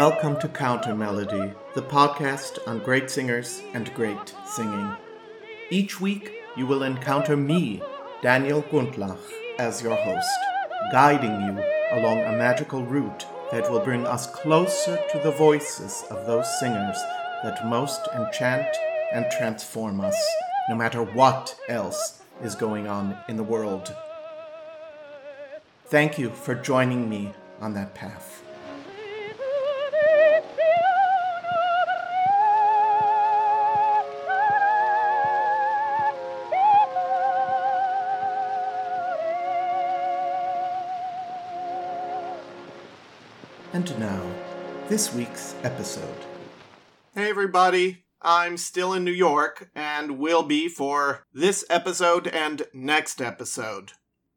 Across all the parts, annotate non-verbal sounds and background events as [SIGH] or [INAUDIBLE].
Welcome to Counter Melody, the podcast on great singers and great singing. Each week, you will encounter me, Daniel Gundlach, as your host, guiding you along a magical route that will bring us closer to the voices of those singers that most enchant and transform us, no matter what else is going on in the world. Thank you for joining me on that path. This week's episode. Hey, everybody. I'm still in New York and will be for this episode and next episode.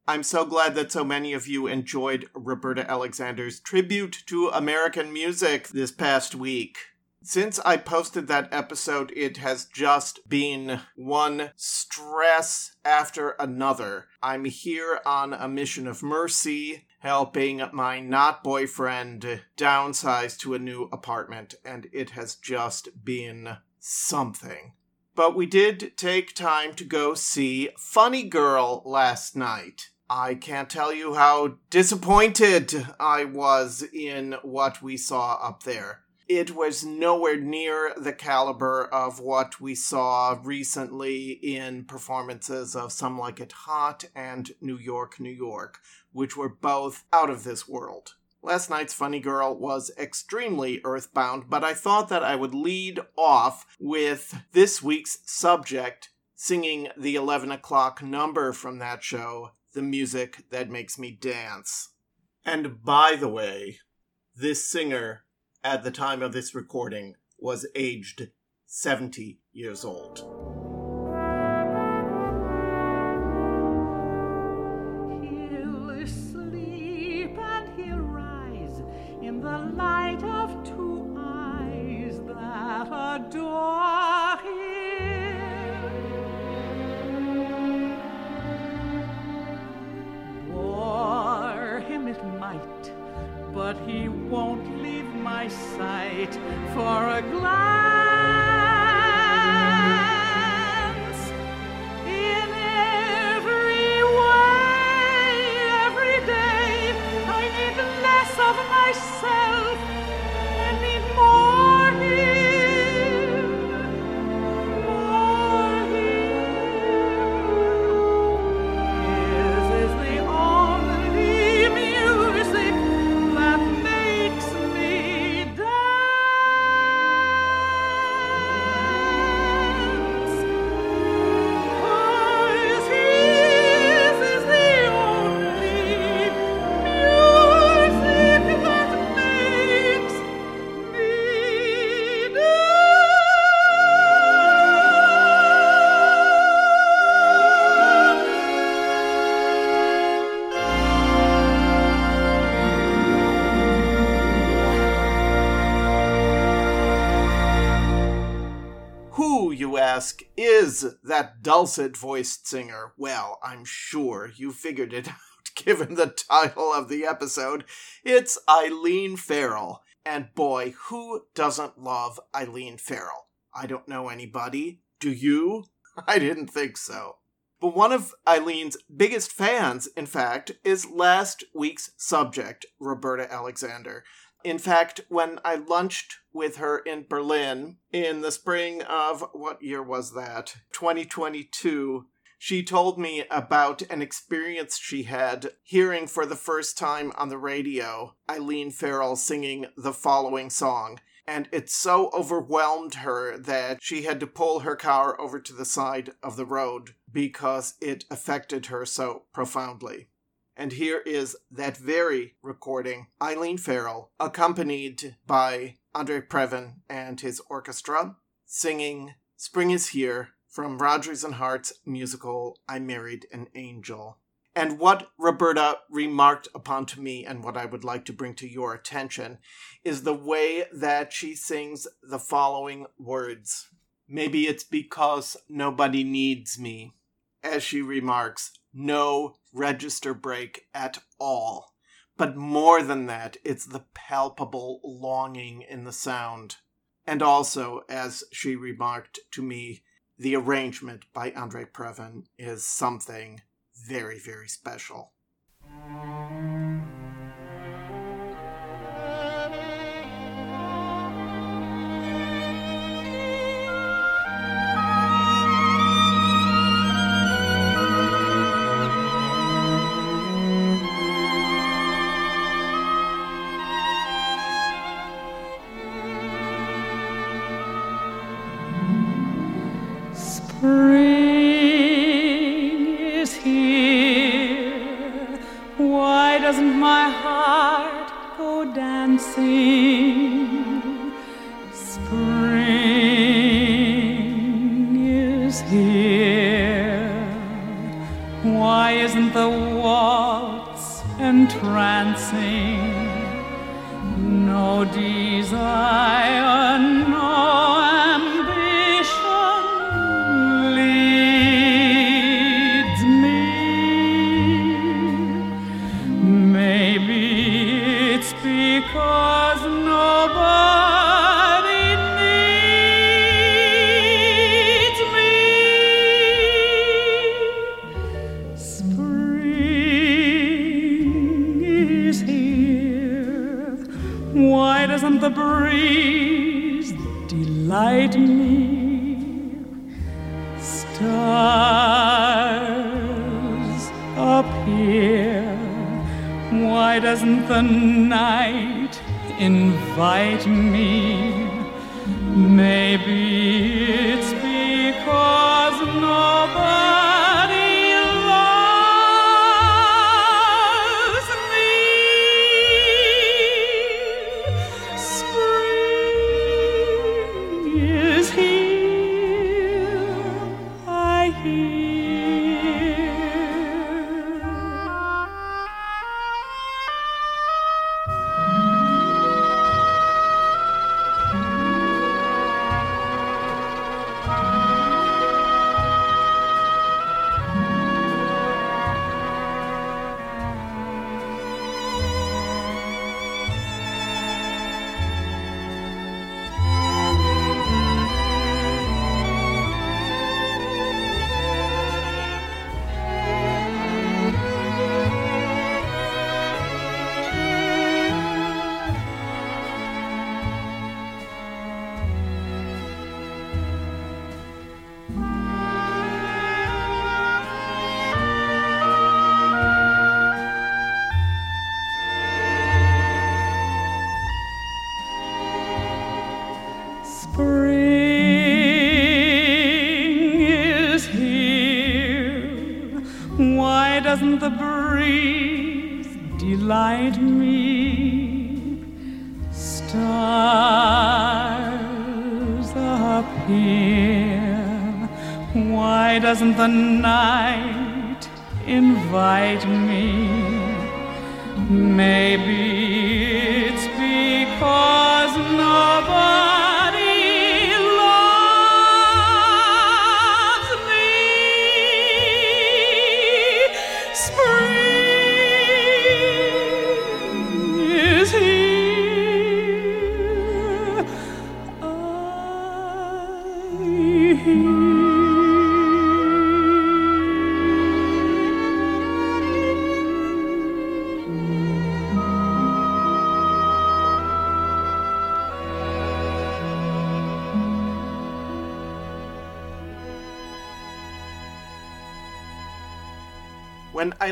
I'm so glad that so many of you enjoyed Roberta Alexander's tribute to American music this past week. Since I posted that episode, it has just been one stress after another. I'm here on a mission of mercy, helping my not boyfriend downsize to a new apartment, and it has just been something. But we did take time to go see Funny Girl last night. I can't tell you how disappointed I was in what we saw up there. It was nowhere near the caliber of what we saw recently in performances of Some Like It Hot and New York, New York, which were both out of this world. Last night's Funny Girl was extremely earthbound, but I thought that I would lead off with this week's subject, singing the 11 o'clock number from that show, The Music That Makes Me Dance. And by the way, this singer at the time of this recording was aged 70 years old. Light of two eyes that adore him. Bore him it might, but he won't leave my sight for a glance. Ask, is that dulcet voiced singer? Well, I'm sure you figured it [LAUGHS] out given the title of the episode. It's Eileen Farrell. And boy, who doesn't love Eileen Farrell? I don't know anybody. Do you? [LAUGHS] I didn't think so. But one of Eileen's biggest fans, in fact, is last week's subject, Roberta Alexander. In fact, when I lunched with her in Berlin in the spring of what year was that? 2022. She told me about an experience she had hearing for the first time on the radio Eileen Farrell singing the following song. And it so overwhelmed her that she had to pull her car over to the side of the road because it affected her so profoundly. And here is that very recording Eileen Farrell, accompanied by Andre Previn and his orchestra, singing Spring is Here from Rodgers and Hart's musical I Married an Angel. And what Roberta remarked upon to me, and what I would like to bring to your attention, is the way that she sings the following words Maybe it's because nobody needs me. As she remarks, no register break at all. But more than that, it's the palpable longing in the sound. And also, as she remarked to me, the arrangement by Andre Previn is something very, very special.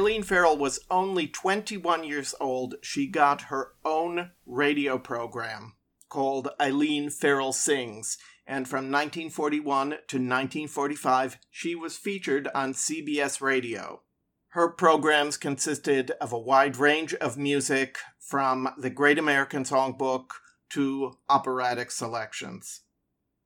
Eileen Farrell was only 21 years old, she got her own radio program called Eileen Farrell Sings, and from 1941 to 1945, she was featured on CBS Radio. Her programs consisted of a wide range of music, from the Great American Songbook to operatic selections.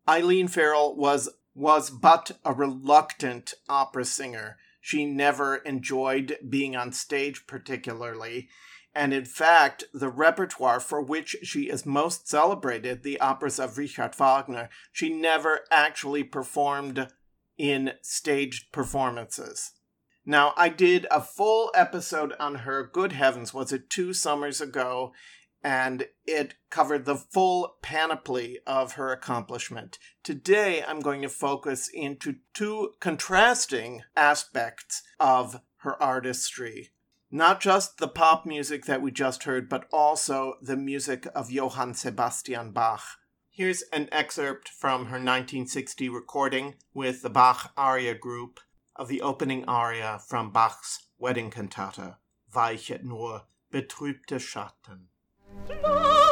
Eileen Farrell was was but a reluctant opera singer she never enjoyed being on stage particularly. And in fact, the repertoire for which she is most celebrated, the operas of Richard Wagner, she never actually performed in staged performances. Now, I did a full episode on her, good heavens, was it two summers ago? And it covered the full panoply of her accomplishment. Today, I'm going to focus into two contrasting aspects of her artistry. Not just the pop music that we just heard, but also the music of Johann Sebastian Bach. Here's an excerpt from her 1960 recording with the Bach Aria Group of the opening aria from Bach's Wedding Cantata, Weichet nur betrübte Schatten. Lord.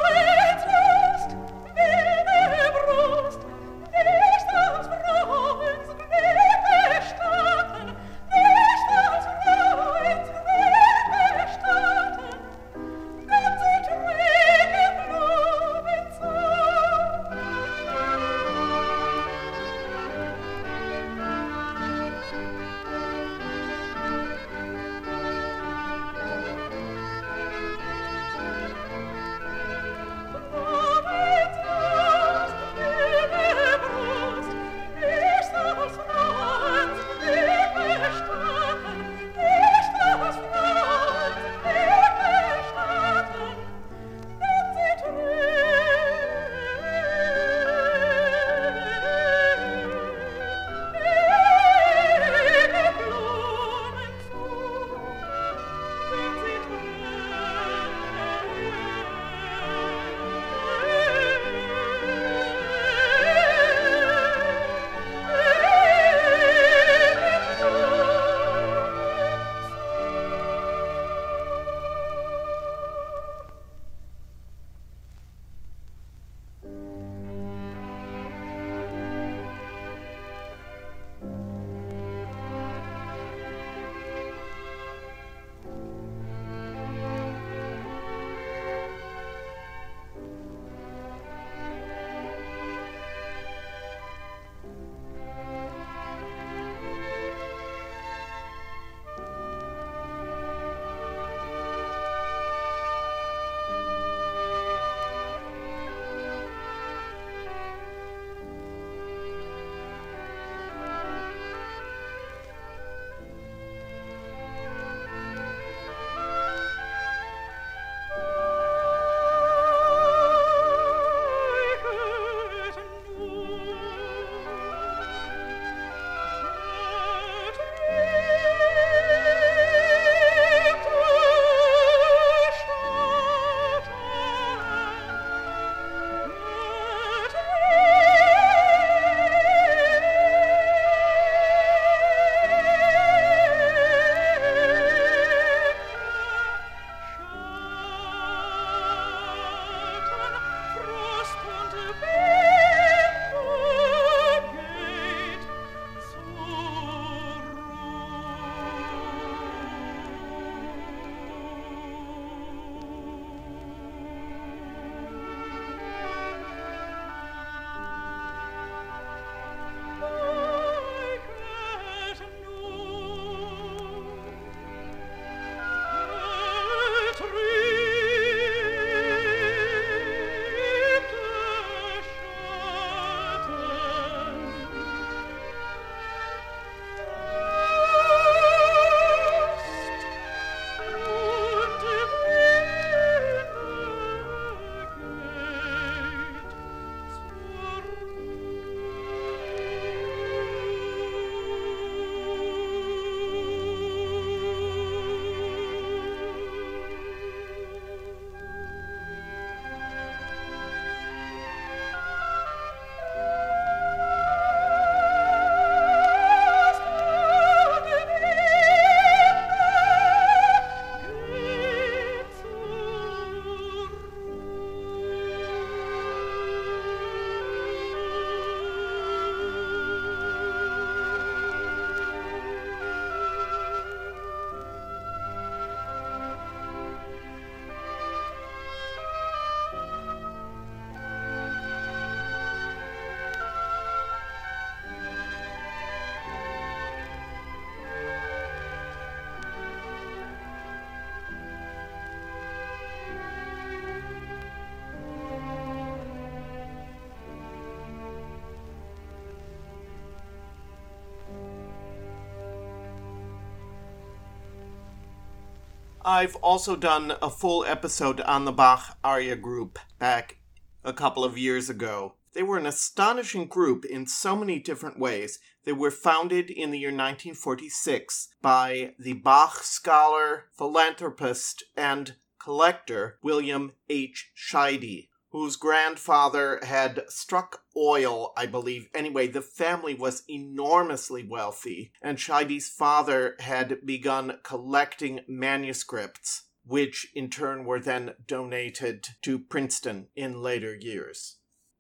I've also done a full episode on the Bach Aria group back a couple of years ago. They were an astonishing group in so many different ways. They were founded in the year 1946 by the Bach scholar, philanthropist, and collector William H. Scheide, whose grandfather had struck oil, I believe. Anyway, the family was enormously wealthy, and Scheide's father had begun collecting manuscripts, which in turn were then donated to Princeton in later years.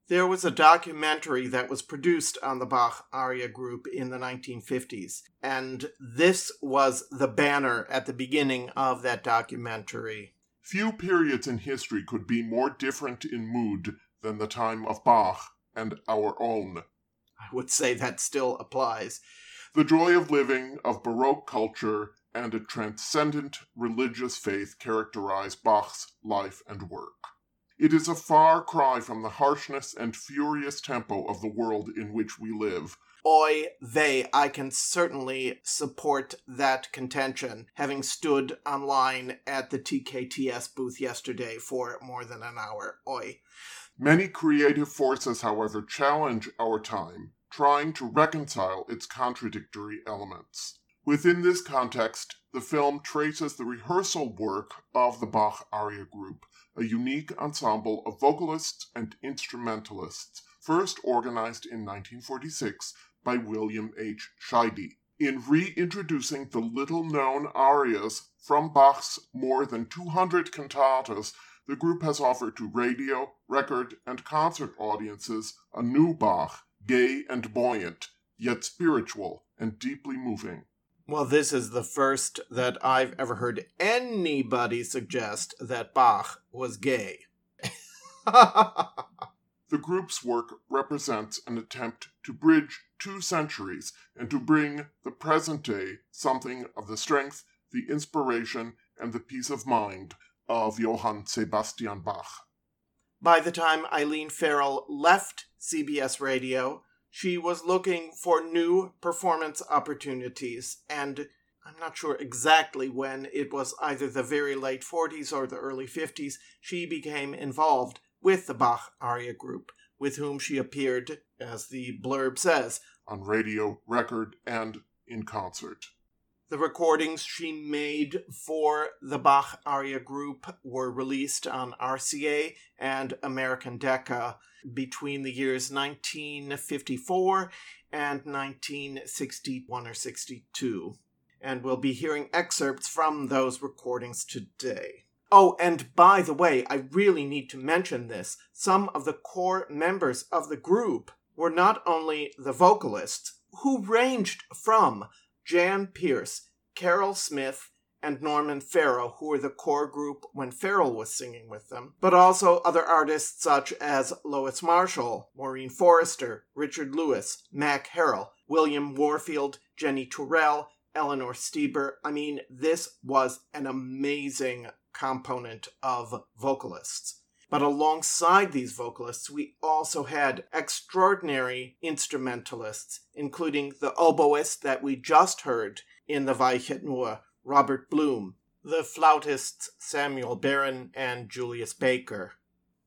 There was a documentary that was produced on the Bach Aria group in the 1950s, and this was the banner at the beginning of that documentary. Few periods in history could be more different in mood than the time of Bach and our own. I would say that still applies. The joy of living, of Baroque culture, and a transcendent religious faith characterize Bach's life and work. It is a far cry from the harshness and furious tempo of the world in which we live, Oy they, I can certainly support that contention, having stood online at the TKTS booth yesterday for more than an hour. Oy. Many creative forces, however, challenge our time, trying to reconcile its contradictory elements. Within this context, the film traces the rehearsal work of the Bach Aria Group, a unique ensemble of vocalists and instrumentalists, first organized in 1946 by William H. Scheide. In reintroducing the little known arias from Bach's more than 200 cantatas, the group has offered to radio, record, and concert audiences a new Bach, gay and buoyant, yet spiritual and deeply moving. Well, this is the first that I've ever heard anybody suggest that Bach was gay. [LAUGHS] the group's work represents an attempt to bridge two centuries and to bring the present day something of the strength, the inspiration, and the peace of mind of Johann Sebastian Bach. By the time Eileen Farrell left CBS Radio, she was looking for new performance opportunities, and I'm not sure exactly when, it was either the very late 40s or the early 50s, she became involved with the Bach Aria Group, with whom she appeared, as the blurb says, on radio, record, and in concert. The recordings she made for the Bach Aria Group were released on RCA and American Decca between the years 1954 and 1961 or 62. And we'll be hearing excerpts from those recordings today. Oh, and by the way, I really need to mention this. Some of the core members of the group were not only the vocalists, who ranged from Jan Peerce, Carol Smith, and Norman Farrow, who were the core group when Farrell was singing with them, but also other artists such as Lois Marshall, Maureen Forrester, Richard Lewis, Mac Harrell, William Warfield, Jennie Tourel, Eleanor Steber. I mean, this was an amazing component of vocalists. But alongside these vocalists, we also had extraordinary instrumentalists, including the oboist that we just heard in the Weichet Nur, Robert Bloom, the flautists Samuel Baron and Julius Baker,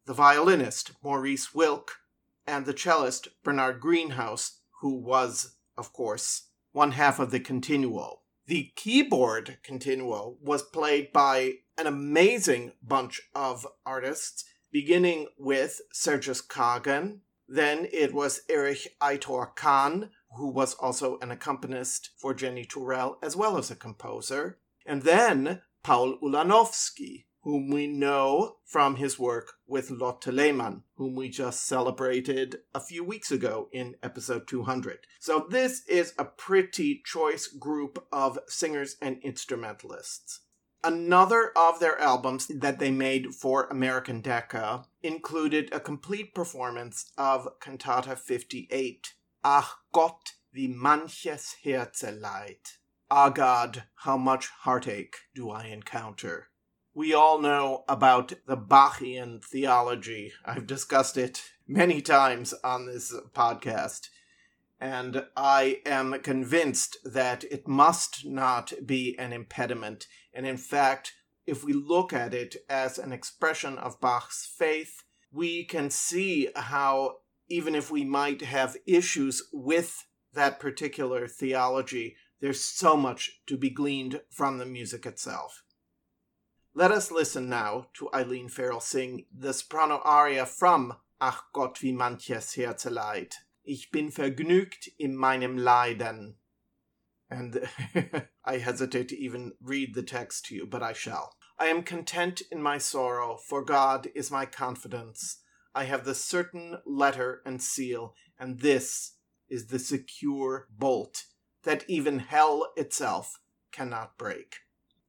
the violinist Maurice Wilk, and the cellist Bernard Greenhouse, who was, of course, one half of the continuo. The keyboard continuo was played by an amazing bunch of artists, beginning with Sergius Kagen. Then it was Erich Itor Kahn, who was also an accompanist for Jennie Tourel as well as a composer. And then Paul Ulanowsky, whom we know from his work with Lotte Lehmann, whom we just celebrated a few weeks ago in episode 200. So this is a pretty choice group of singers and instrumentalists. Another of their albums that they made for American Decca included a complete performance of Cantata 58, Ach Gott, wie manches Herzeleid. Ah God, how much heartache do I encounter. We all know about the Bachian theology. I've discussed it many times on this podcast and I am convinced that it must not be an impediment, and in fact if we look at it as an expression of Bach's faith, we can see how, even if we might have issues with that particular theology, there's so much to be gleaned from the music itself. Let us listen now to Eileen Farrell sing the soprano aria from Ach Gott, wie manches Herze leid. Ich bin vergnügt in meinem Leiden. And [LAUGHS] I hesitate to even read the text to you, but I shall. I am content in my sorrow, for God is my confidence. I have the certain letter and seal, and this is the secure bolt that even hell itself cannot break.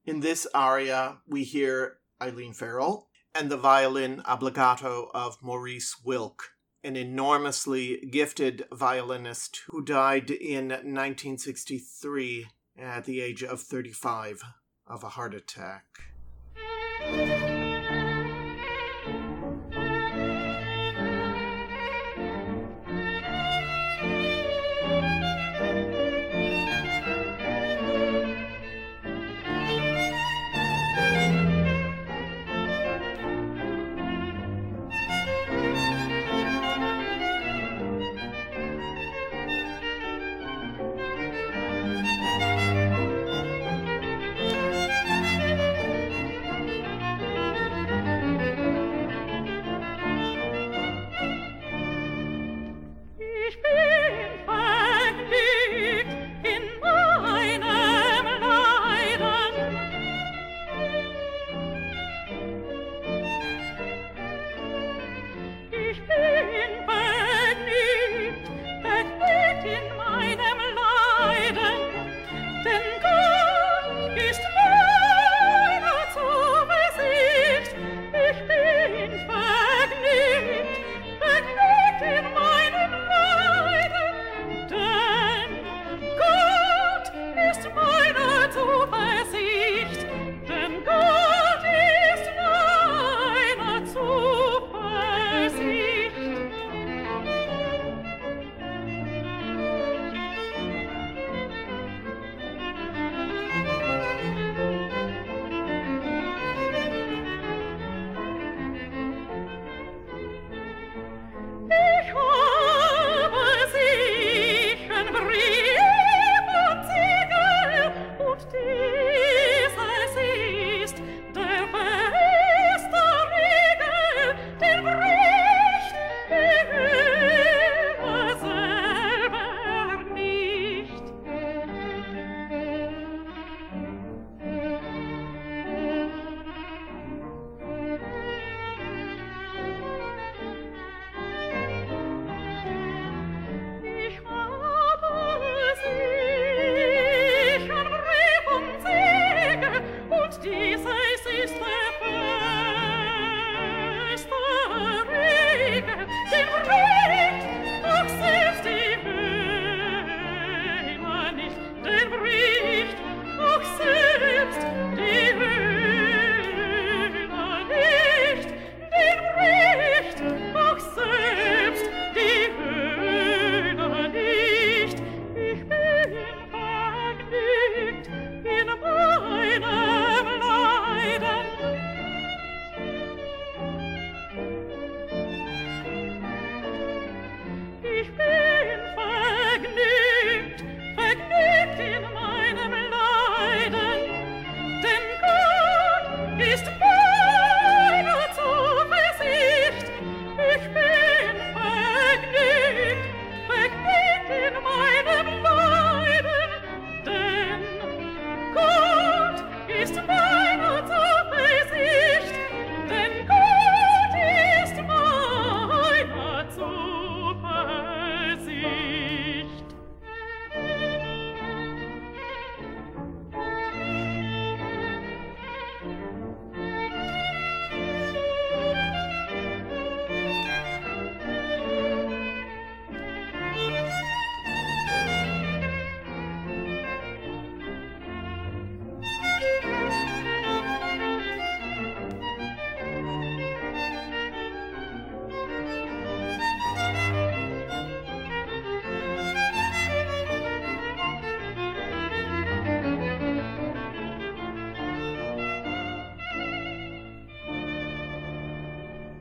In this aria, we hear Eileen Farrell and the violin obbligato of Maurice Wilk, an enormously gifted violinist who died in 1963 at the age of 35 of a heart attack.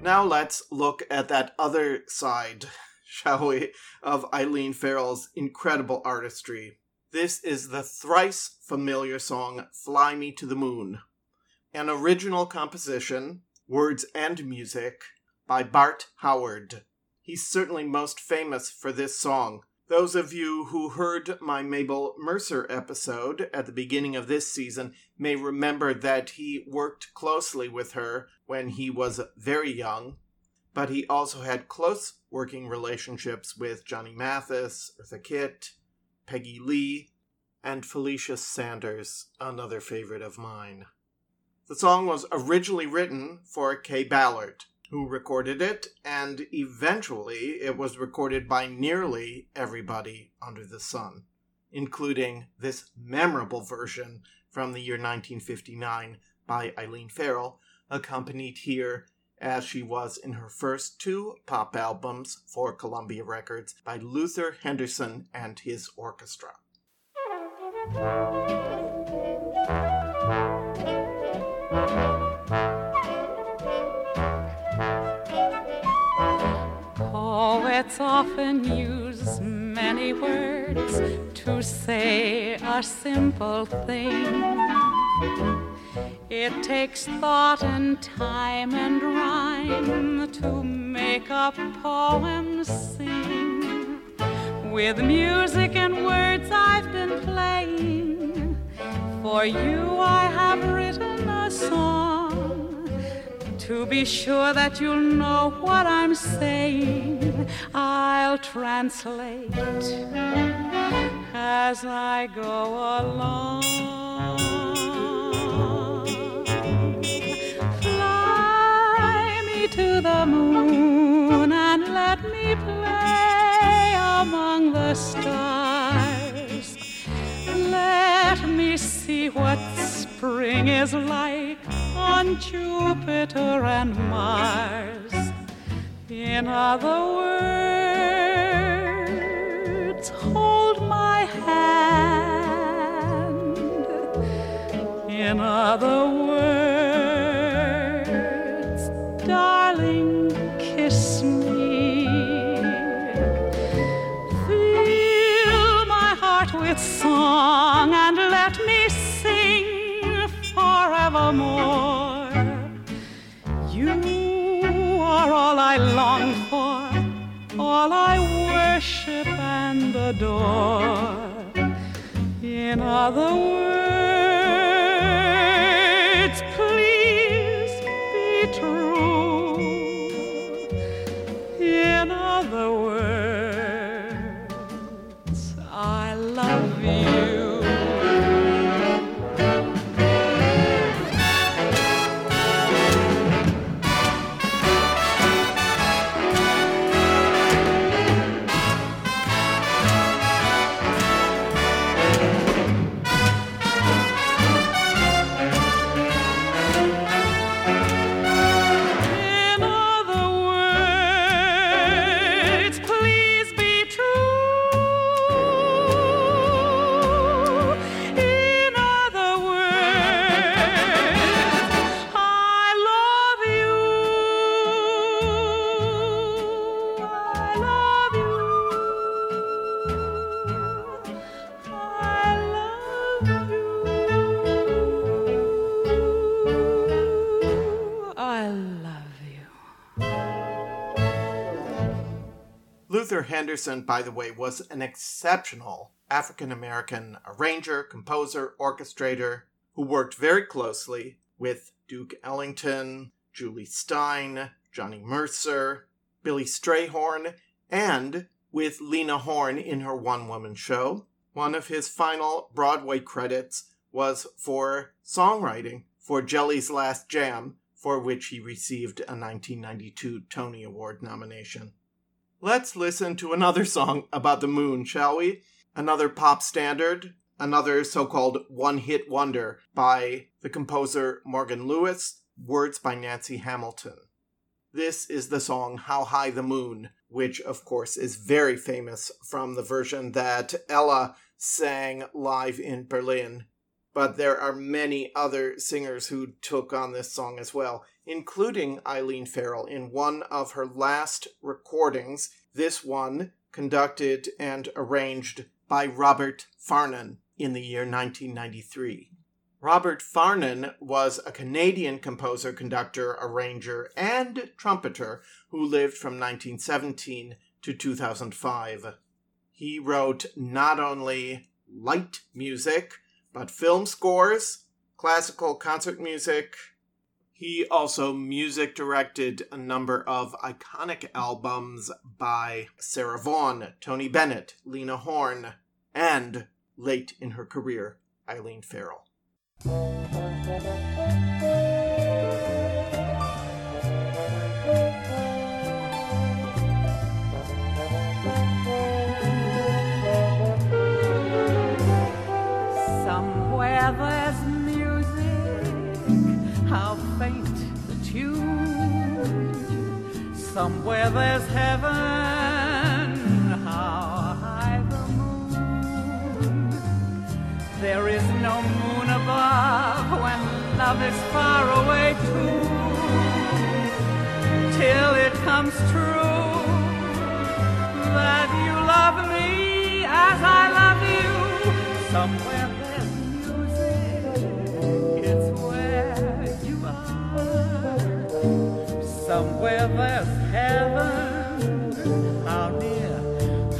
Now let's look at that other side, [LAUGHS] shall we, of Eileen Farrell's incredible artistry. This is the thrice familiar song Fly Me to the Moon, an original composition, words and music, by Bart Howard. He's certainly most famous for this song. Those of you who heard my Mabel Mercer episode at the beginning of this season may remember that he worked closely with her when he was very young, but he also had close working relationships with Johnny Mathis, Eartha Kitt, Peggy Lee, and Felicia Sanders, another favorite of mine. The song was originally written for Kaye Ballard, who recorded it, and eventually it was recorded by nearly everybody under the sun, including this memorable version from the year 1959 by Eileen Farrell, accompanied here as she was in her first two pop albums for Columbia Records by Luther Henderson and his orchestra. Poets often use many words to say a simple thing. It takes thought and time and rhyme to make a poem sing. With music and words I've been playing. For you I have written a song. To be sure that you'll know what I'm saying, I'll translate as I go along. Fly me to the moon and let me play among the stars. Let me see what spring is like on Jupiter and Mars. In other words, hold my hand. In other words, darling, kiss me. Fill my heart with song and let me sing forevermore. All I worship and adore. In other words, Henderson, by the way, was an exceptional African American arranger, composer, orchestrator who worked very closely with Duke Ellington, Jule Styne, Johnny Mercer, Billy Strayhorn, and with Lena Horne in her one woman show. One of his final Broadway credits was for songwriting for Jelly's Last Jam, for which he received a 1992 Tony Award nomination. Let's listen to another song about the moon, shall we? Another pop standard, another so called one hit wonder by the composer Morgan Lewis, words by Nancy Hamilton. This is the song How High the Moon, which of course is very famous from the version that Ella sang live in Berlin. But there are many other singers who took on this song as well, including Eileen Farrell in one of her last recordings. This one conducted and arranged by Robert Farnon in the year 1993. Robert Farnon was a Canadian composer, conductor, arranger, and trumpeter who lived from 1917 to 2005. He wrote not only light music, but film scores, classical concert music. He also music directed a number of iconic albums by Sarah Vaughan, Tony Bennett, Lena Horne, and, late in her career, Eileen Farrell. Somewhere there's heaven, how high the moon. There is no moon above when love is far away too. Till it comes true that you love me as I love you. Somewhere there's music, it's where you are. Somewhere there's heaven, how near,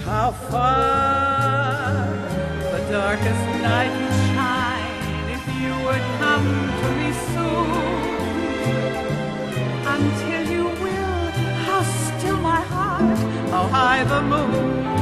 how far. The darkest night would shine if you would come to me soon. Until you will, how still my heart, how high the moon.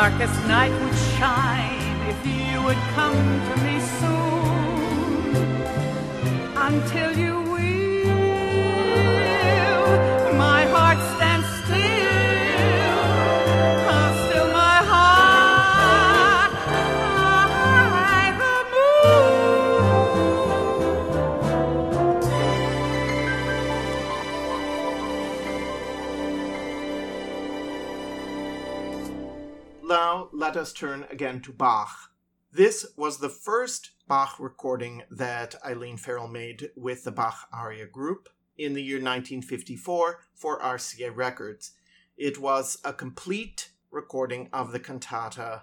Darkest night would shine if you would come to me soon. Until you us turn again to Bach. This was the first Bach recording that Eileen Farrell made with the Bach Aria Group in the year 1954 for RCA Records. It was a complete recording of the cantata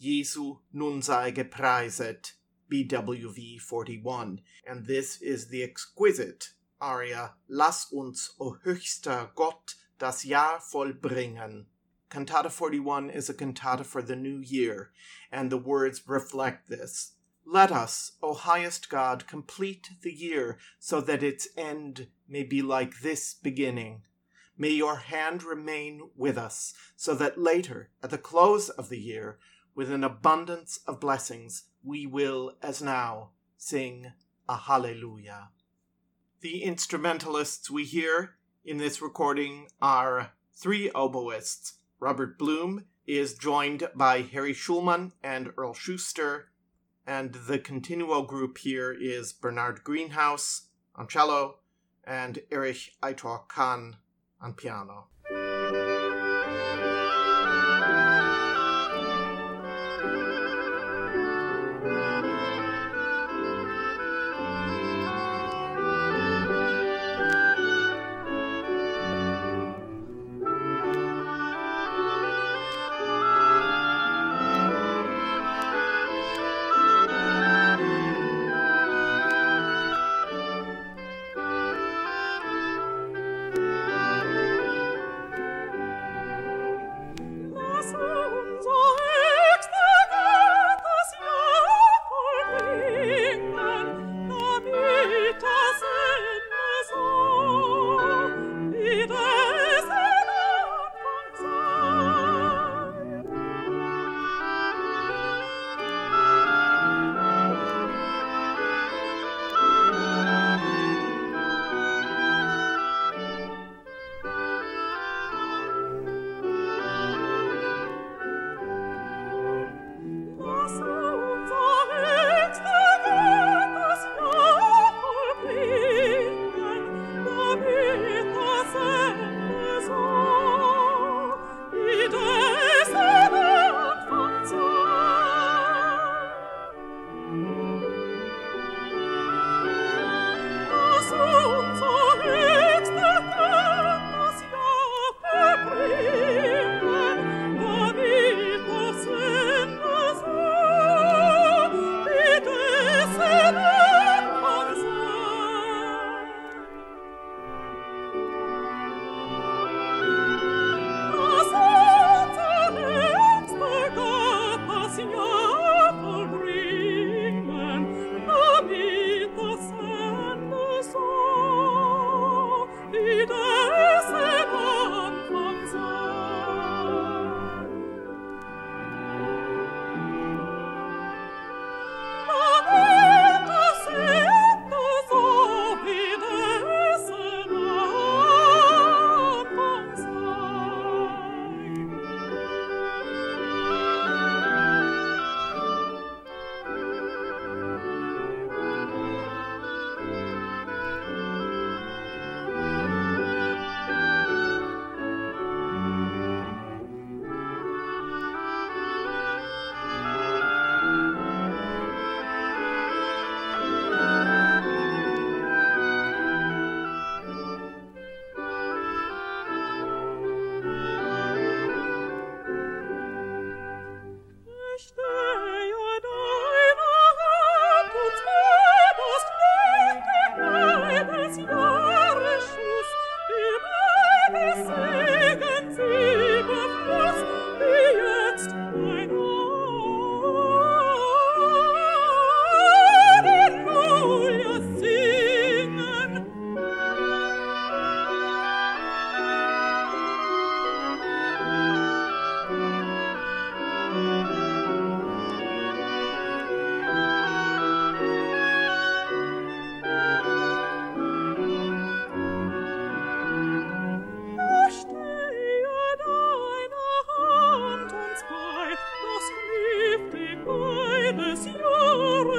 Jesu nun sei gepreiset, BWV 41, and this is the exquisite aria Lass uns, o höchster Gott, das Jahr vollbringen. Cantata 41 is a cantata for the new year, and the words reflect this. Let us, O highest God, complete the year so that its end may be like this beginning. May your hand remain with us so that later, at the close of the year, with an abundance of blessings, we will, as now, sing a Hallelujah. The instrumentalists we hear in this recording are three oboists. Robert Bloom is joined by Harry Shulman and Earl Schuster, and the continuo group here is Bernard Greenhouse on cello and Erich Itor Kahn on piano.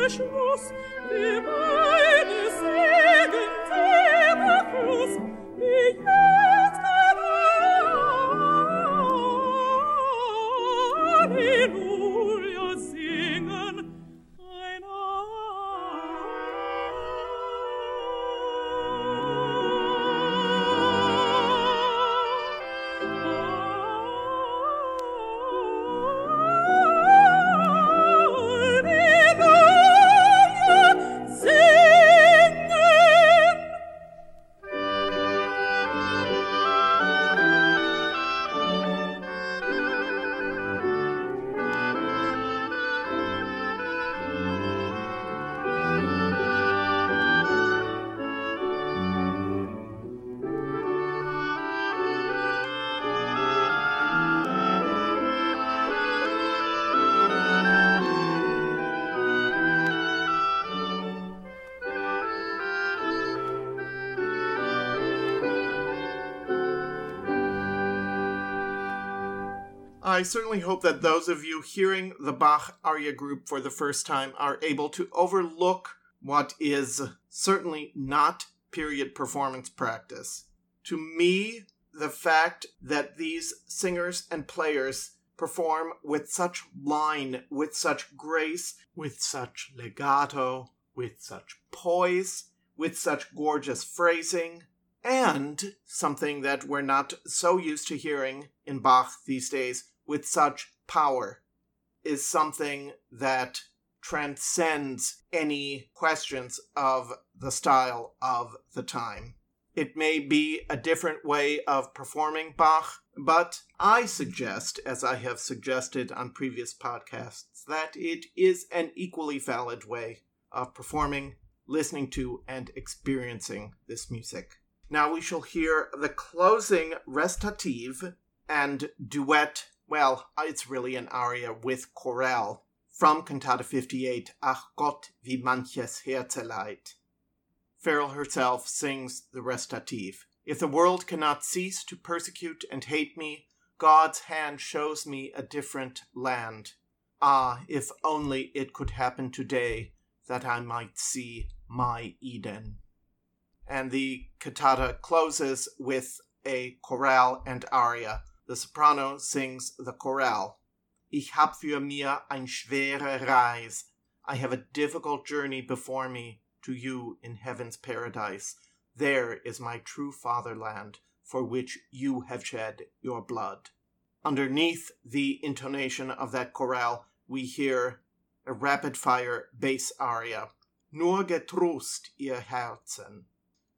beschluss wie meine segen der I certainly hope that those of you hearing the Bach aria group for the first time are able to overlook what is certainly not period performance practice. To me, the fact that these singers and players perform with such line, with such grace, with such legato, with such poise, with such gorgeous phrasing, and something that we're not so used to hearing in Bach these days, with such power is something that transcends any questions of the style of the time. It may be a different way of performing Bach, but I suggest, as I have suggested on previous podcasts, that it is an equally valid way of performing, listening to, and experiencing this music. Now we shall hear the closing recitative and duet well, it's really an aria with chorale from Cantata 58, Ach Gott, wie manches Herzeleid. Farrell herself sings the recitative. If the world cannot cease to persecute and hate me, God's hand shows me a different land. Ah, if only it could happen today that I might see my Eden. And the cantata closes with a chorale and aria the soprano sings the chorale. Ich hab für mir ein schwere Reis. I have a difficult journey before me to you in heaven's paradise. There is my true fatherland, for which you have shed your blood. Underneath the intonation of that chorale, we hear a rapid fire bass aria. Nur getrost, ihr Herzen.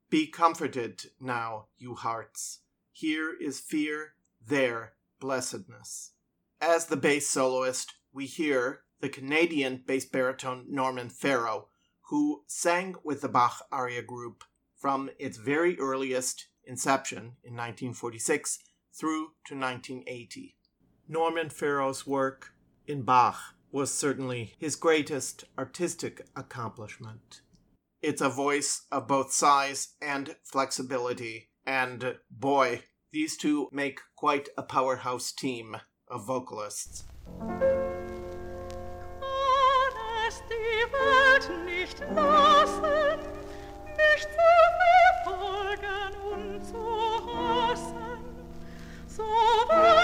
Be comforted now, you hearts. Here is fear their blessedness. As the bass soloist, we hear the Canadian bass baritone Norman Farrow, who sang with the Bach aria group from its very earliest inception in 1946 through to 1980. Norman Farrow's work in Bach was certainly his greatest artistic accomplishment. It's a voice of both size and flexibility, and boy, these two make quite a powerhouse team of vocalists. so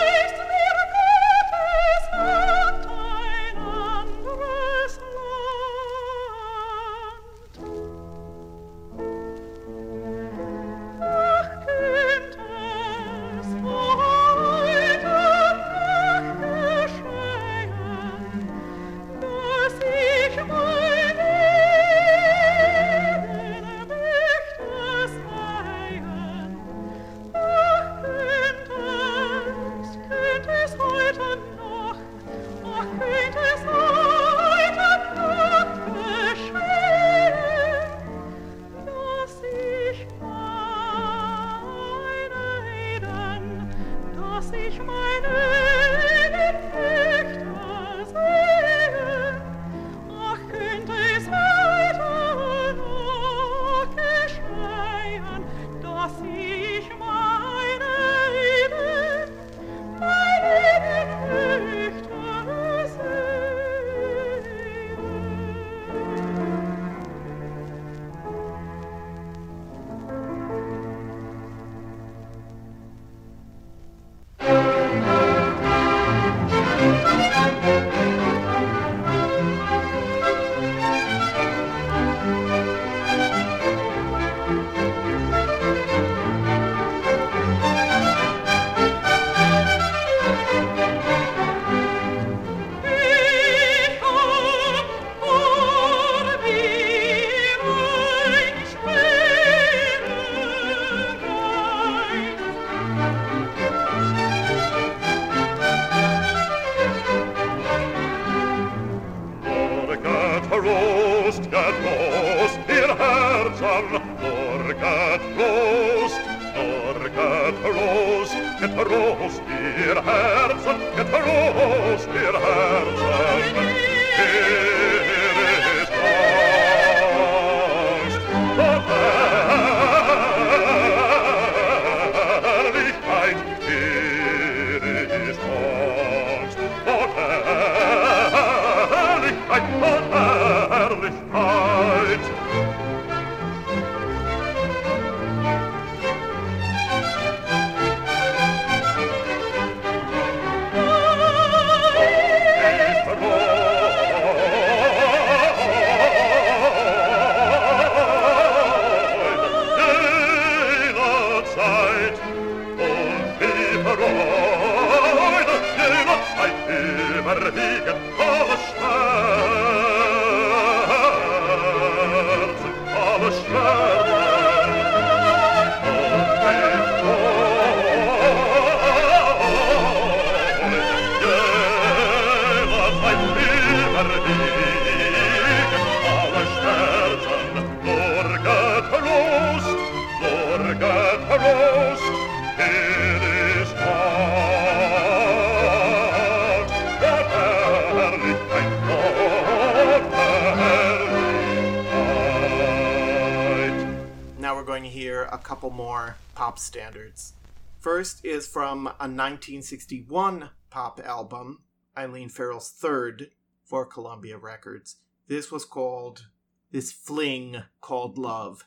pop standards. First is from a 1961 pop album, Eileen Farrell's third for Columbia Records. This was called This Fling Called Love,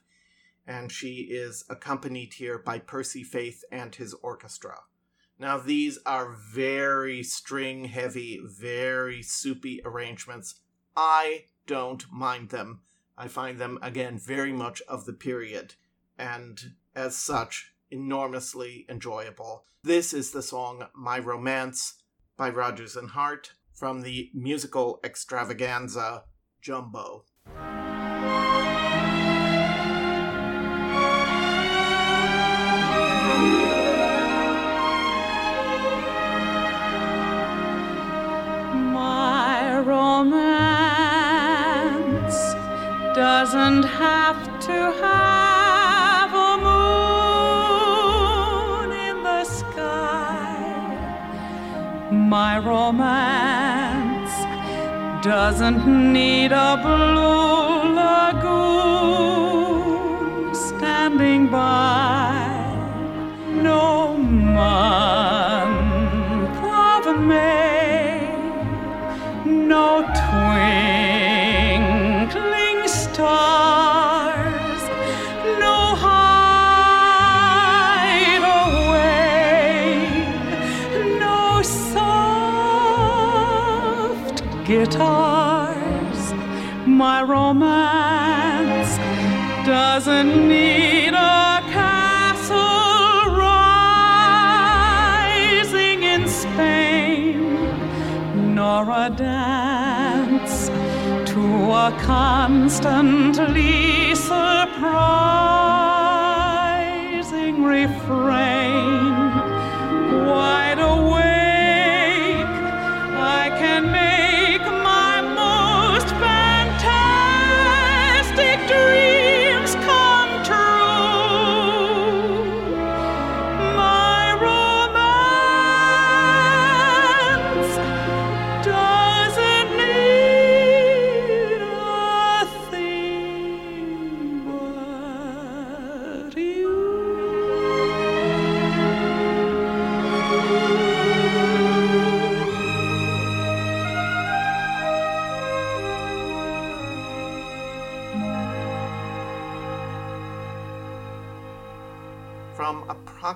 and she is accompanied here by Percy Faith and his orchestra. Now, these are very string heavy, very soupy arrangements. I don't mind them. I find them, again, very much of the period and as such, enormously enjoyable. This is the song My Romance by Rodgers and Hart from the musical extravaganza Jumbo. My romance doesn't have to have my romance. Doesn't need a blue lagoon standing by. No month My romance. Doesn't need a castle rising in Spain, nor a dance to a constantly surprising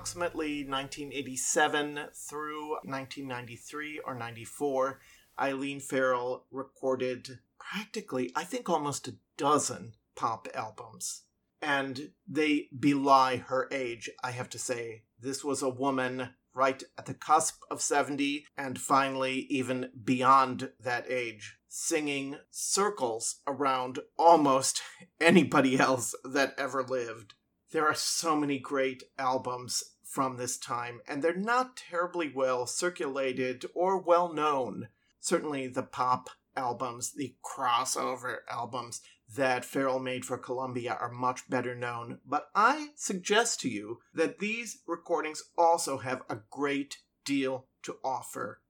approximately 1987 through 1993 or 94, Eileen Farrell recorded practically, I think, almost a dozen pop albums. And they belie her age, I have to say. This was a woman right at the cusp of 70 and finally even beyond that age, singing circles around almost [LAUGHS] anybody else that ever lived. There are so many great albums from this time, and they're not terribly well circulated or well known. Certainly, the pop albums, the crossover albums that Farrell made for Columbia are much better known, but I suggest to you that these recordings also have a great deal to offer.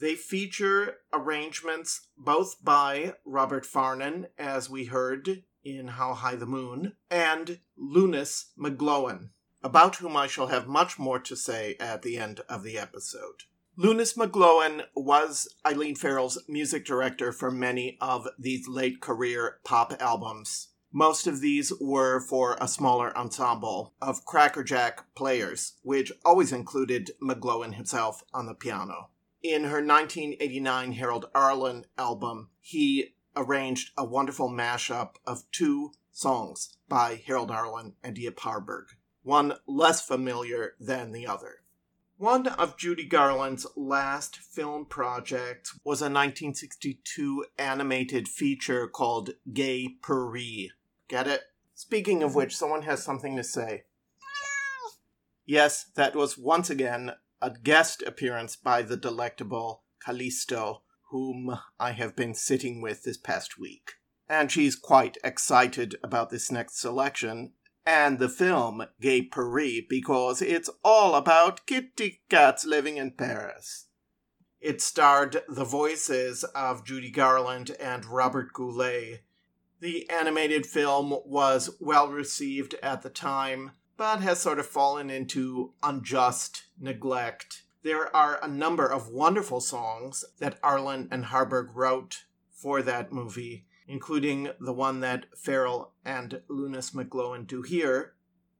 They feature arrangements both by Robert Farnon, as we heard in How High the Moon, and Loonis McGlohon, about whom I shall have much more to say at the end of the episode. Loonis McGlohon was Eileen Farrell's music director for many of these late career pop albums. Most of these were for a smaller ensemble of crackerjack players, which always included McGlohon himself on the piano. In her 1989 Harold Arlen album, he arranged a wonderful mashup of two songs by Harold Arlen and Yip Harburg, one less familiar than the other. One of Judy Garland's last film projects was a 1962 animated feature called Gay Purr-ee. Get it? Speaking of which, someone has something to say. Yes, that was once again a guest appearance by the delectable Callisto, whom I have been sitting with this past week. And she's quite excited about this next selection, and the film Gay Purr-ee because it's all about kitty cats living in Paris. It starred the voices of Judy Garland and Robert Goulet. The animated film was well received at the time, but has sort of fallen into unjust neglect. There are a number of wonderful songs that Arlen and Harburg wrote for that movie, including the one that Farrell and Loonis McGlohon do here,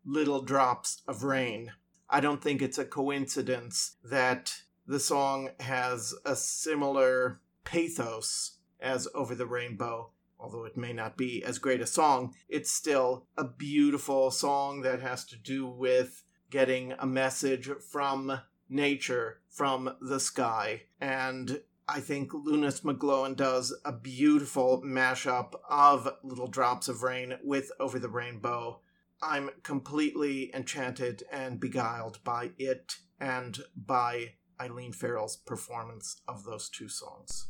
Little Drops of Rain. I don't think it's a coincidence that the song has a similar pathos as Over the Rainbow. Although it may not be as great a song, it's still a beautiful song that has to do with getting a message from nature, from the sky. And I think Loonis McGlohon does a beautiful mashup of Little Drops of Rain with Over the Rainbow. I'm completely enchanted and beguiled by it and by Eileen Farrell's performance of those two songs.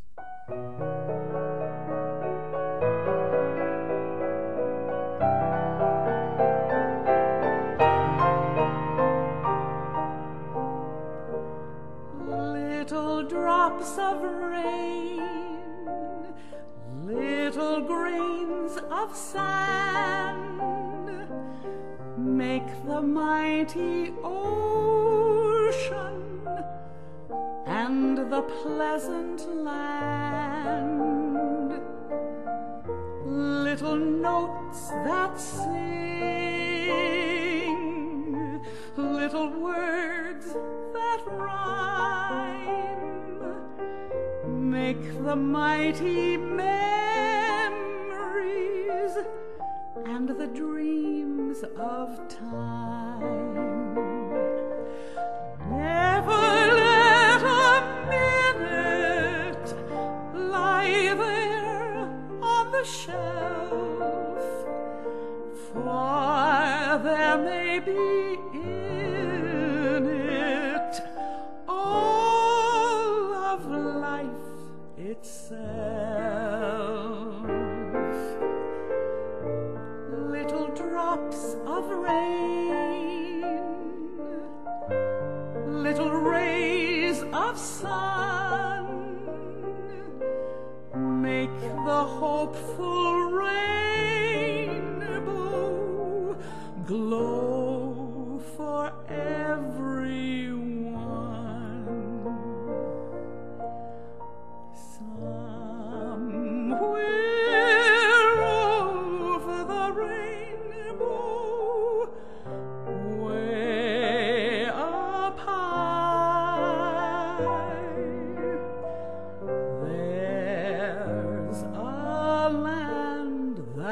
Drops of rain, little grains of sand, make the mighty ocean and the pleasant land. Little notes that sing, little words make the mighty memories and the dreams of time. Never let a minute lie there on the shelf, for there may be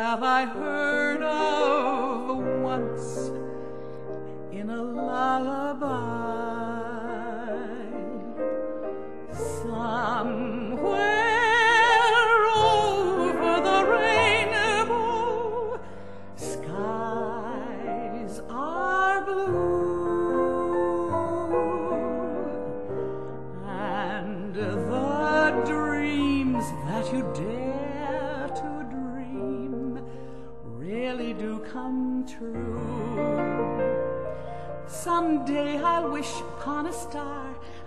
that I heard of once in a lullaby.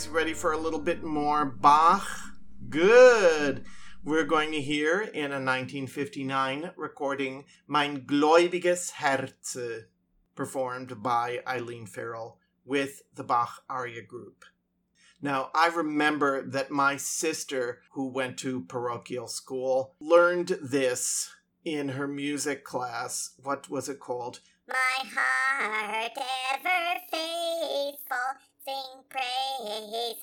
guys, ready for a little bit more Bach? Good. We're going to hear in a 1959 recording Mein gläubiges Herz, performed by Eileen Farrell with the Bach Aria Group. Now, I remember that my sister, who went to parochial school, learned this in her music class. What was it called? My heart ever faithful, sing praises,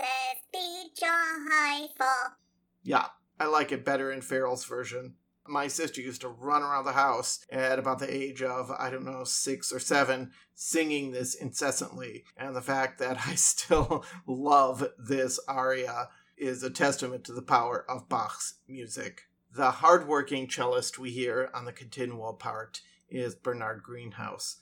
be joyful. Yeah, I like it better in Farrell's version. My sister used to run around the house at about the age of, I don't know, six or seven, singing this incessantly. And the fact that [LAUGHS] I still love this aria is a testament to the power of Bach's music. The hardworking cellist we hear on the continuo part is Bernard Greenhouse.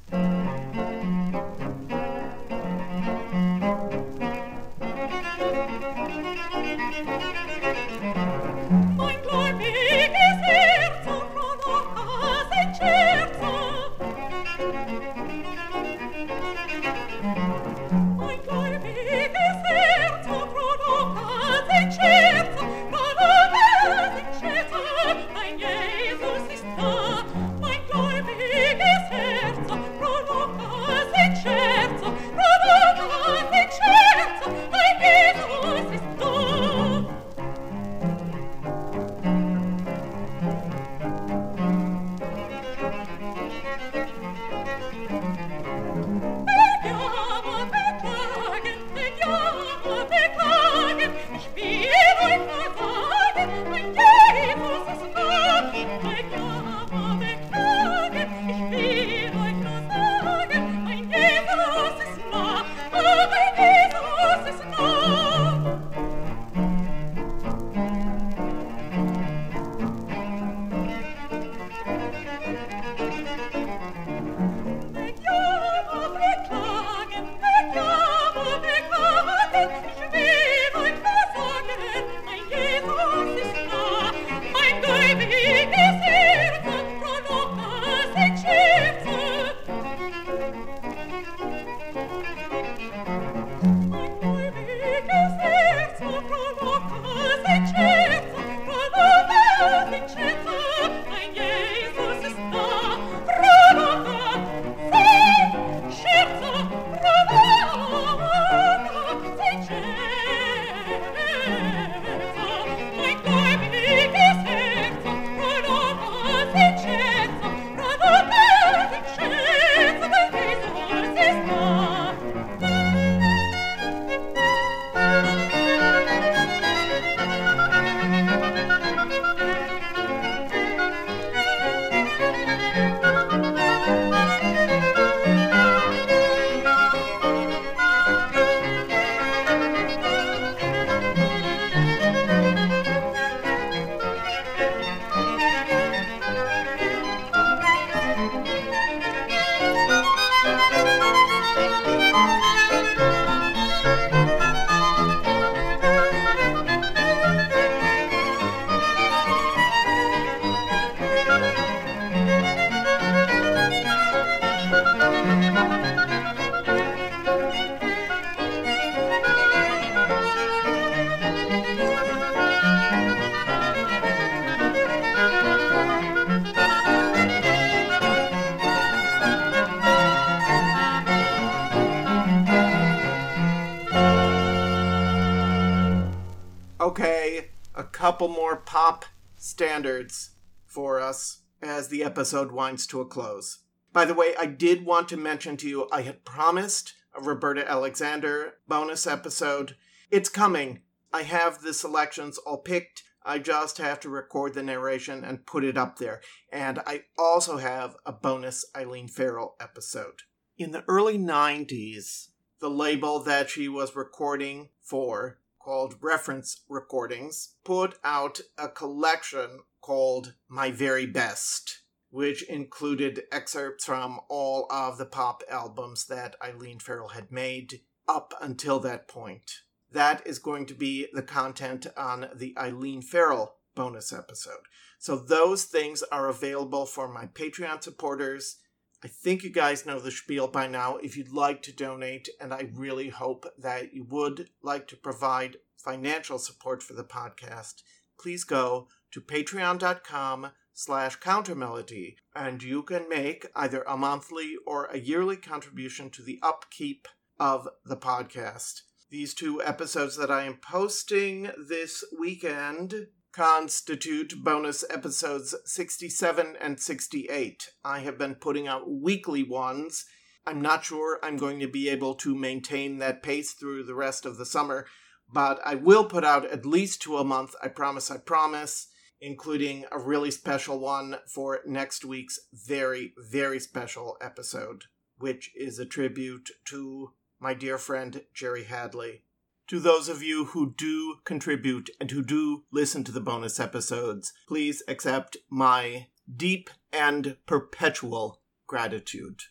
Standards for us as the episode winds to a close. By the way, I did want to mention to you I had promised a Roberta Alexander bonus episode. It's coming. I have the selections all picked. I just have to record the narration and put it up there. And I also have a bonus Eileen Farrell episode. In the early 90s, the label that she was recording for, called Reference Recordings, put out a collection called My Very Best, which included excerpts from all of the pop albums that Eileen Farrell had made up until that point. That is going to be the content on the Eileen Farrell bonus episode. So those things are available for my Patreon supporters. I think you guys know the spiel by now. If you'd like to donate, and I really hope that you would like to provide financial support for the podcast, please go to patreon.com slash countermelody and you can make either a monthly or a yearly contribution to the upkeep of the podcast. These two episodes that I am posting this weekend constitute bonus episodes 67 and 68. I have been putting out weekly ones. I'm not sure I'm going to be able to maintain that pace through the rest of the summer, but I will put out at least two a month. I promise, I promise, including a really special one for next week's very, very special episode, which is a tribute to my dear friend Jerry Hadley. To those of you who do contribute and who do listen to the bonus episodes, please accept my deep and perpetual gratitude.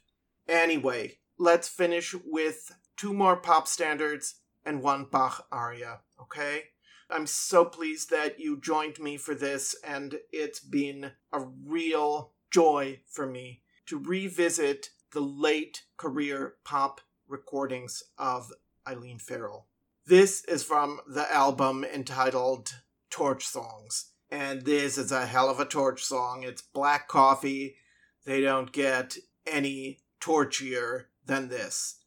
Anyway, let's finish with two more pop standards and one Bach aria, okay? I'm so pleased that you joined me for this, and it's been a real joy for me to revisit the late career pop recordings of Eileen Farrell. This is from the album entitled Torch Songs. And this is a hell of a torch song. It's black coffee. They don't get any torchier than this.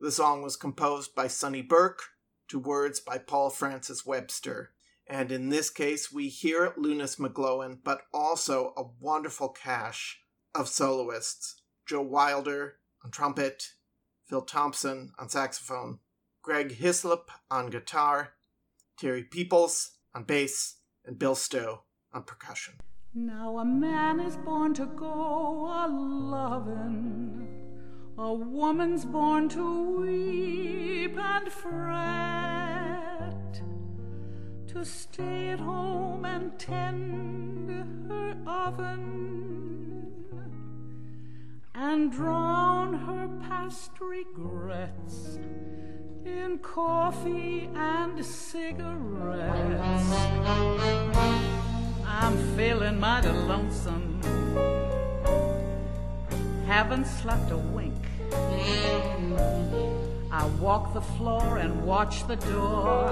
The song was composed by Sonny Burke to words by Paul Francis Webster. And in this case, we hear Loonis McGlohon, but also a wonderful cache of soloists Joe Wilder on trumpet, Phil Thompson on saxophone, Greg Hislop on guitar, Terry Peoples on bass, and Bill Stowe on percussion. Now a man is born to go a lovin', a woman's born to weep and fret, to stay at home and tend her oven, and drown her past regrets in coffee and cigarettes. I'm feeling mighty lonesome, haven't slept a wink. I walk the floor and watch the door,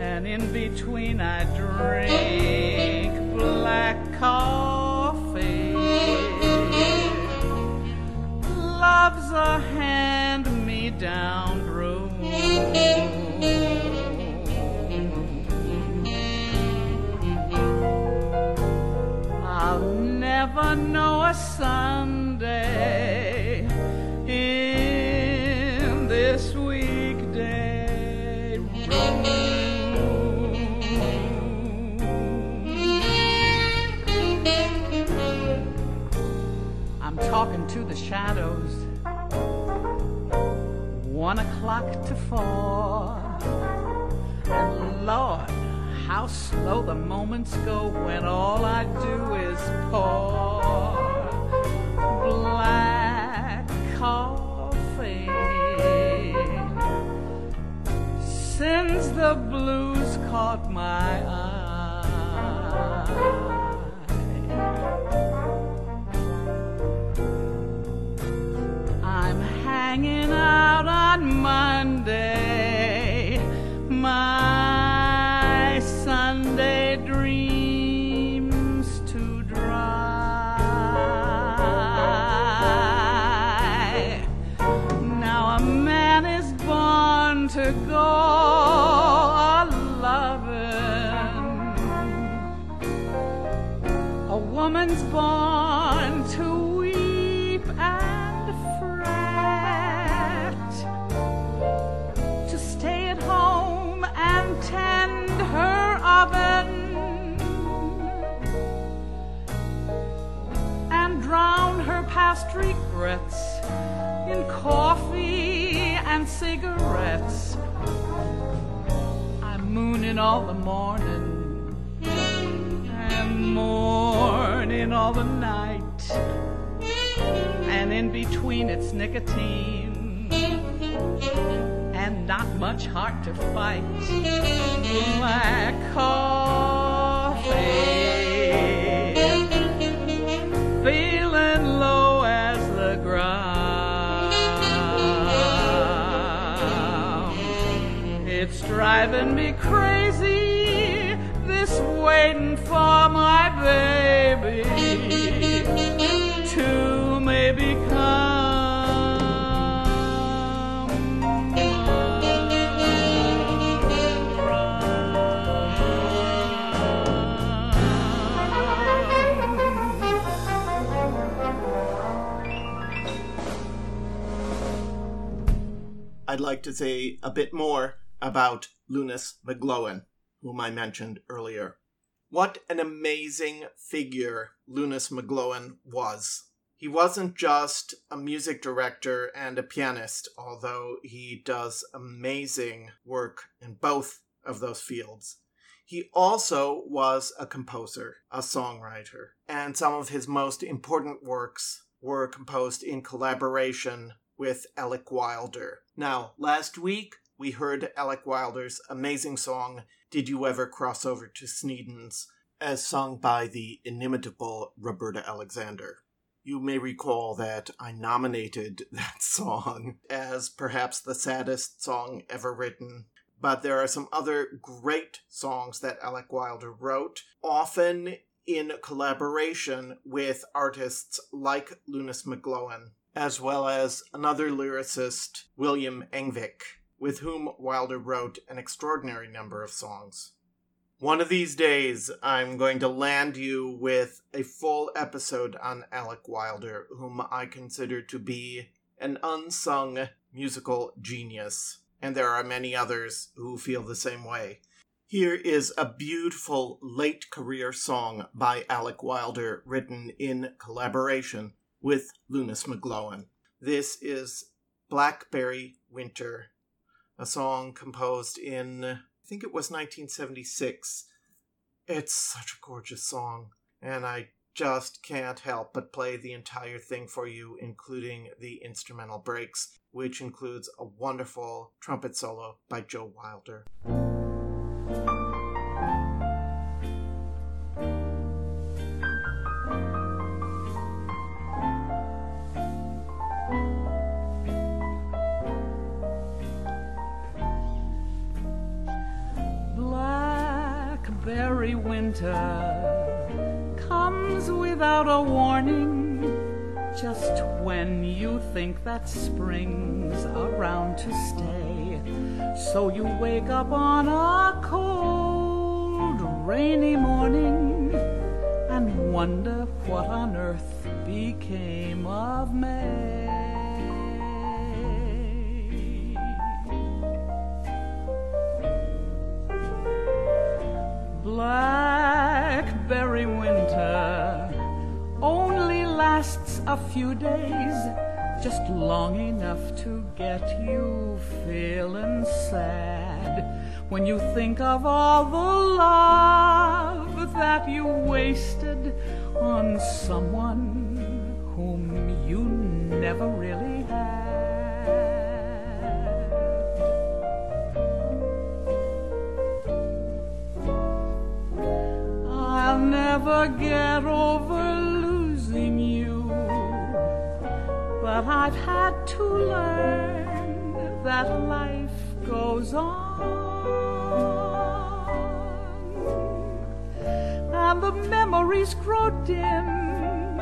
and in between I drink black coffee. Love's a hand me down never know a Sunday in this weekday room. I'm talking to the shadows one o'clock to four. And Lord, how slow the moments go when all I do is pour black coffee. Since the blues caught my eye. All the morning. And morning all the night, and in between it's nicotine. And not much heart to fight. Like coffee, I'd like to say a bit more about Loonis McGlohon, whom I mentioned earlier. What an amazing figure Loonis McGlohon was. He wasn't just a music director and a pianist, although he does amazing work in both of those fields. He also was a composer, a songwriter, and some of his most important works were composed in collaboration with Alec Wilder. Now, last week we heard Alec Wilder's amazing song, Did You Ever Cross Over to Sneden's, as sung by the inimitable Roberta Alexander. You may recall that I nominated [LAUGHS] that song as perhaps the saddest song ever written. But there are some other great songs that Alec Wilder wrote, often in collaboration with artists like Loonis McGlohon, as well as another lyricist, William Engvik, with whom Wilder wrote an extraordinary number of songs. One of these days, I'm going to land you with a full episode on Alec Wilder, whom I consider to be an unsung musical genius, and there are many others who feel the same way. Here is a beautiful late career song by Alec Wilder, written in collaboration with Loonis McGlohon. This is Blackberry Winter, a song composed in, I think it was 1976. It's such a gorgeous song, and I just can't help but play the entire thing for you, including the instrumental breaks, which includes a wonderful trumpet solo by Joe Wilder. Blackberry winter comes without a warning. Just when you think that spring's around to stay, so you wake up on a cold, rainy morning and wonder what on earth became of May. Blackberry winter only lasts a few days, just long enough to get you feeling sad. When you think of all the love that you wasted on someone whom you never never get over losing you, but I've had to learn that life goes on. And the memories grow dim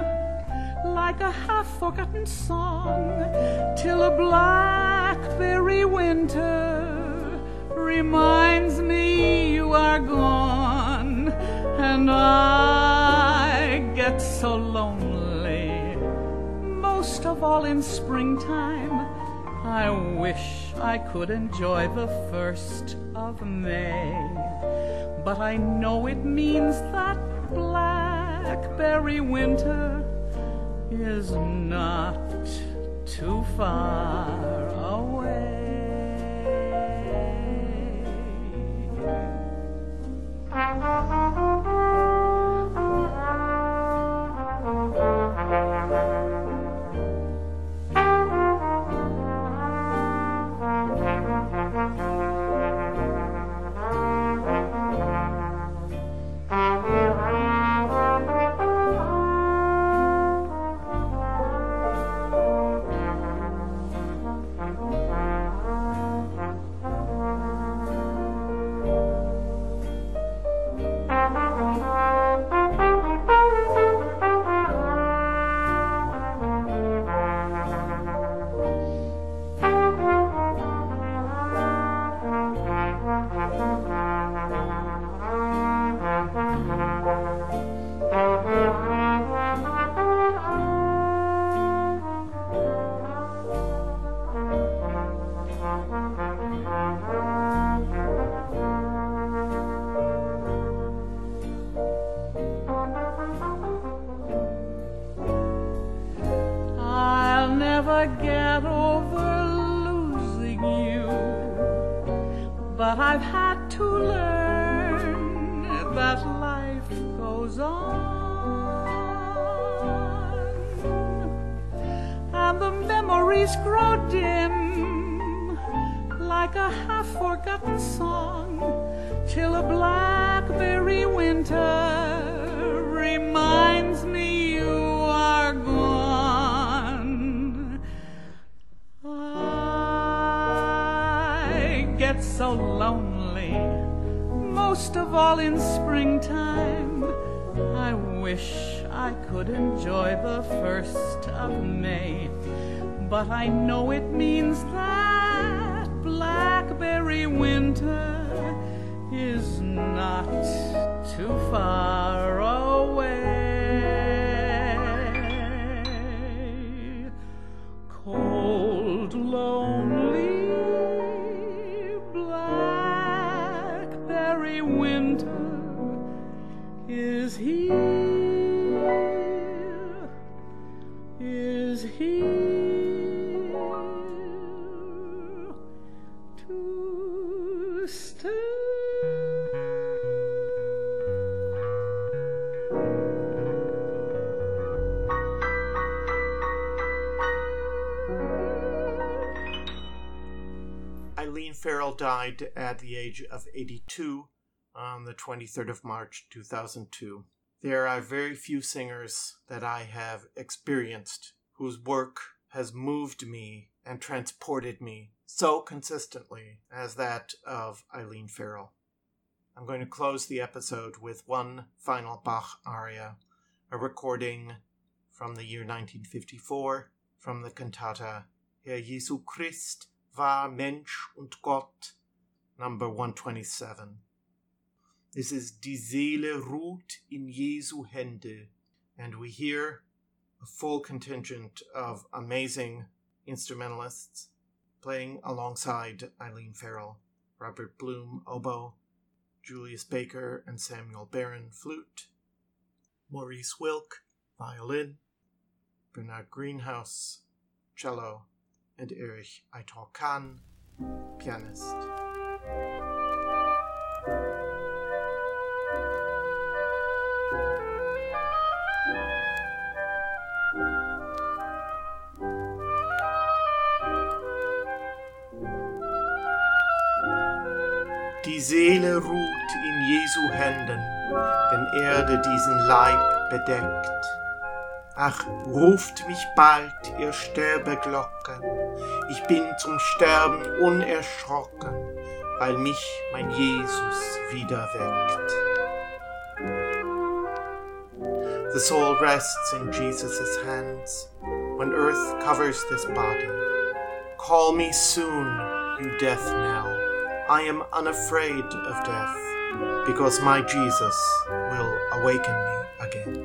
like a half forgotten song till a blackberry winter reminds me you are gone and I get so lonely most of all in springtime I wish I could enjoy the first of May but I know it means that blackberry winter is not too far away. Get over losing you, but I've had to learn that life goes on. And the memories grow dim like a half forgotten song till a blackberry winter reminds so lonely, most of all in springtime. I wish I could enjoy the first of May, but I know it means that blackberry winter is not too far away. Cold, lonely, died at the age of 82 on the 23rd of March 2002. There are very few singers that I have experienced whose work has moved me and transported me so consistently as that of Eileen Farrell. I'm going to close the episode with one final Bach aria, a recording from the year 1954 from the cantata Herr Jesu Christ war Mensch und Gott, number 127. This is Die Seele ruht in Jesu Hände, and we hear a full contingent of amazing instrumentalists playing alongside Eileen Farrell, Robert Bloom oboe, Julius Baker and Samuel Barron flute, Maurice Wilk violin, Bernard Greenhouse cello, and Erich Itor Kahn pianist. Die Seele ruht in Jesu Händen, wenn Erde diesen Leib bedeckt. Ach, ruft mich bald, ihr Sterbeglocken, ich bin zum Sterben unerschrocken, weil mich mein Jesus wieder weckt. The soul rests in Jesus' hands when earth covers this body. Call me soon, you death knell. I am unafraid of death, because my Jesus will awaken me again.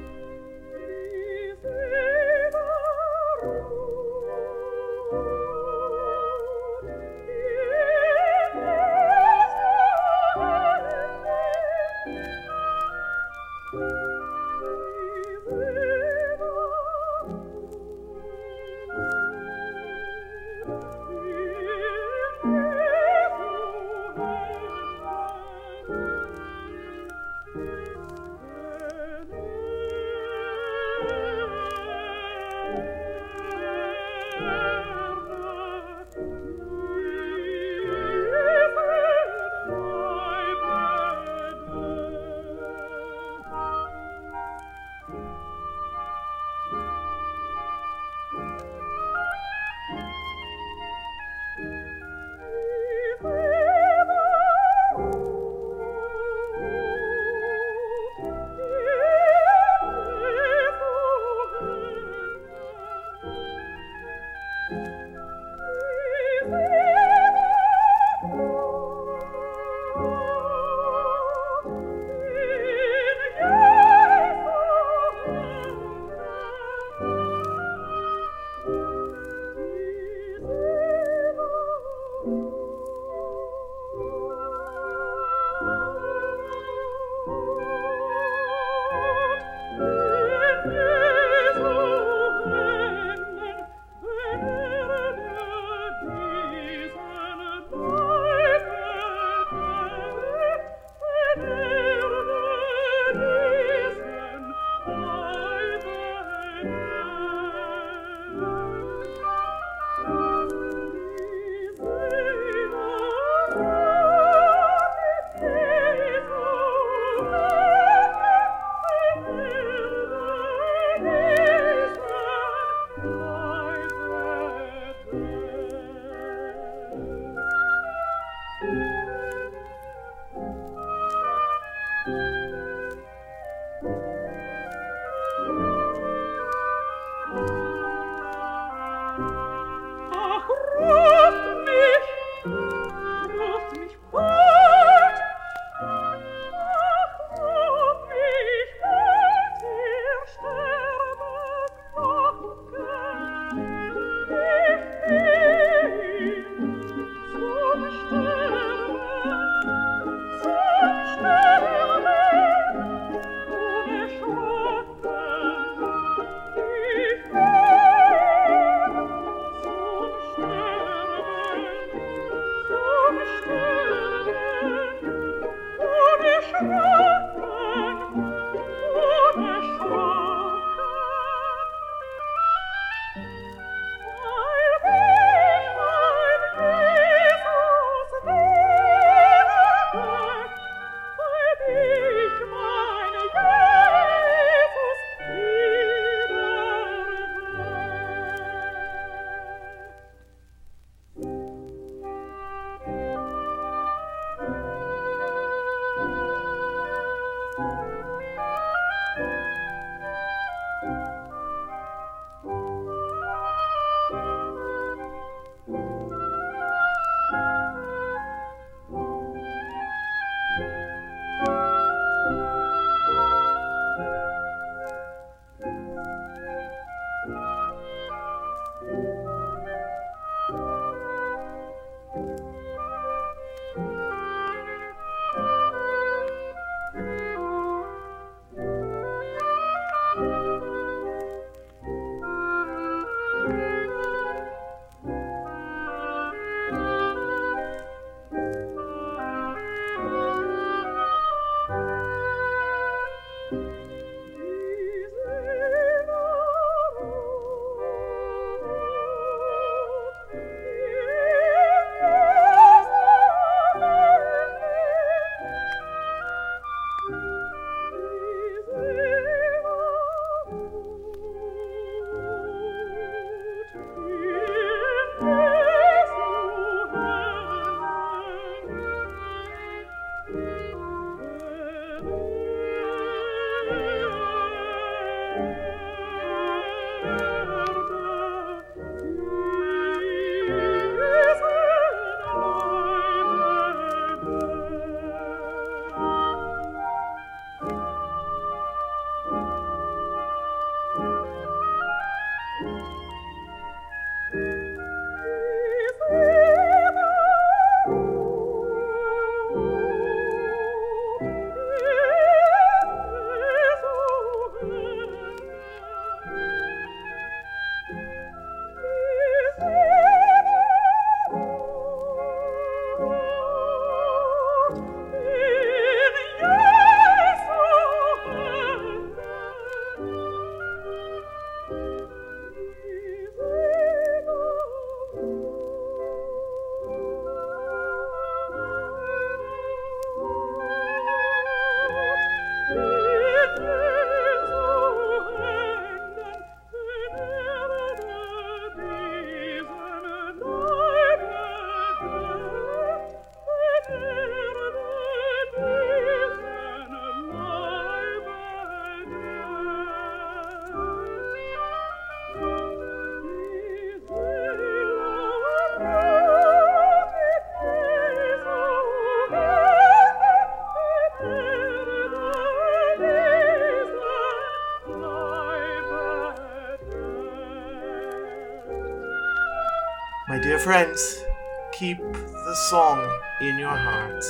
Friends, keep the song in your hearts.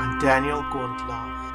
I'm Daniel Gundlach.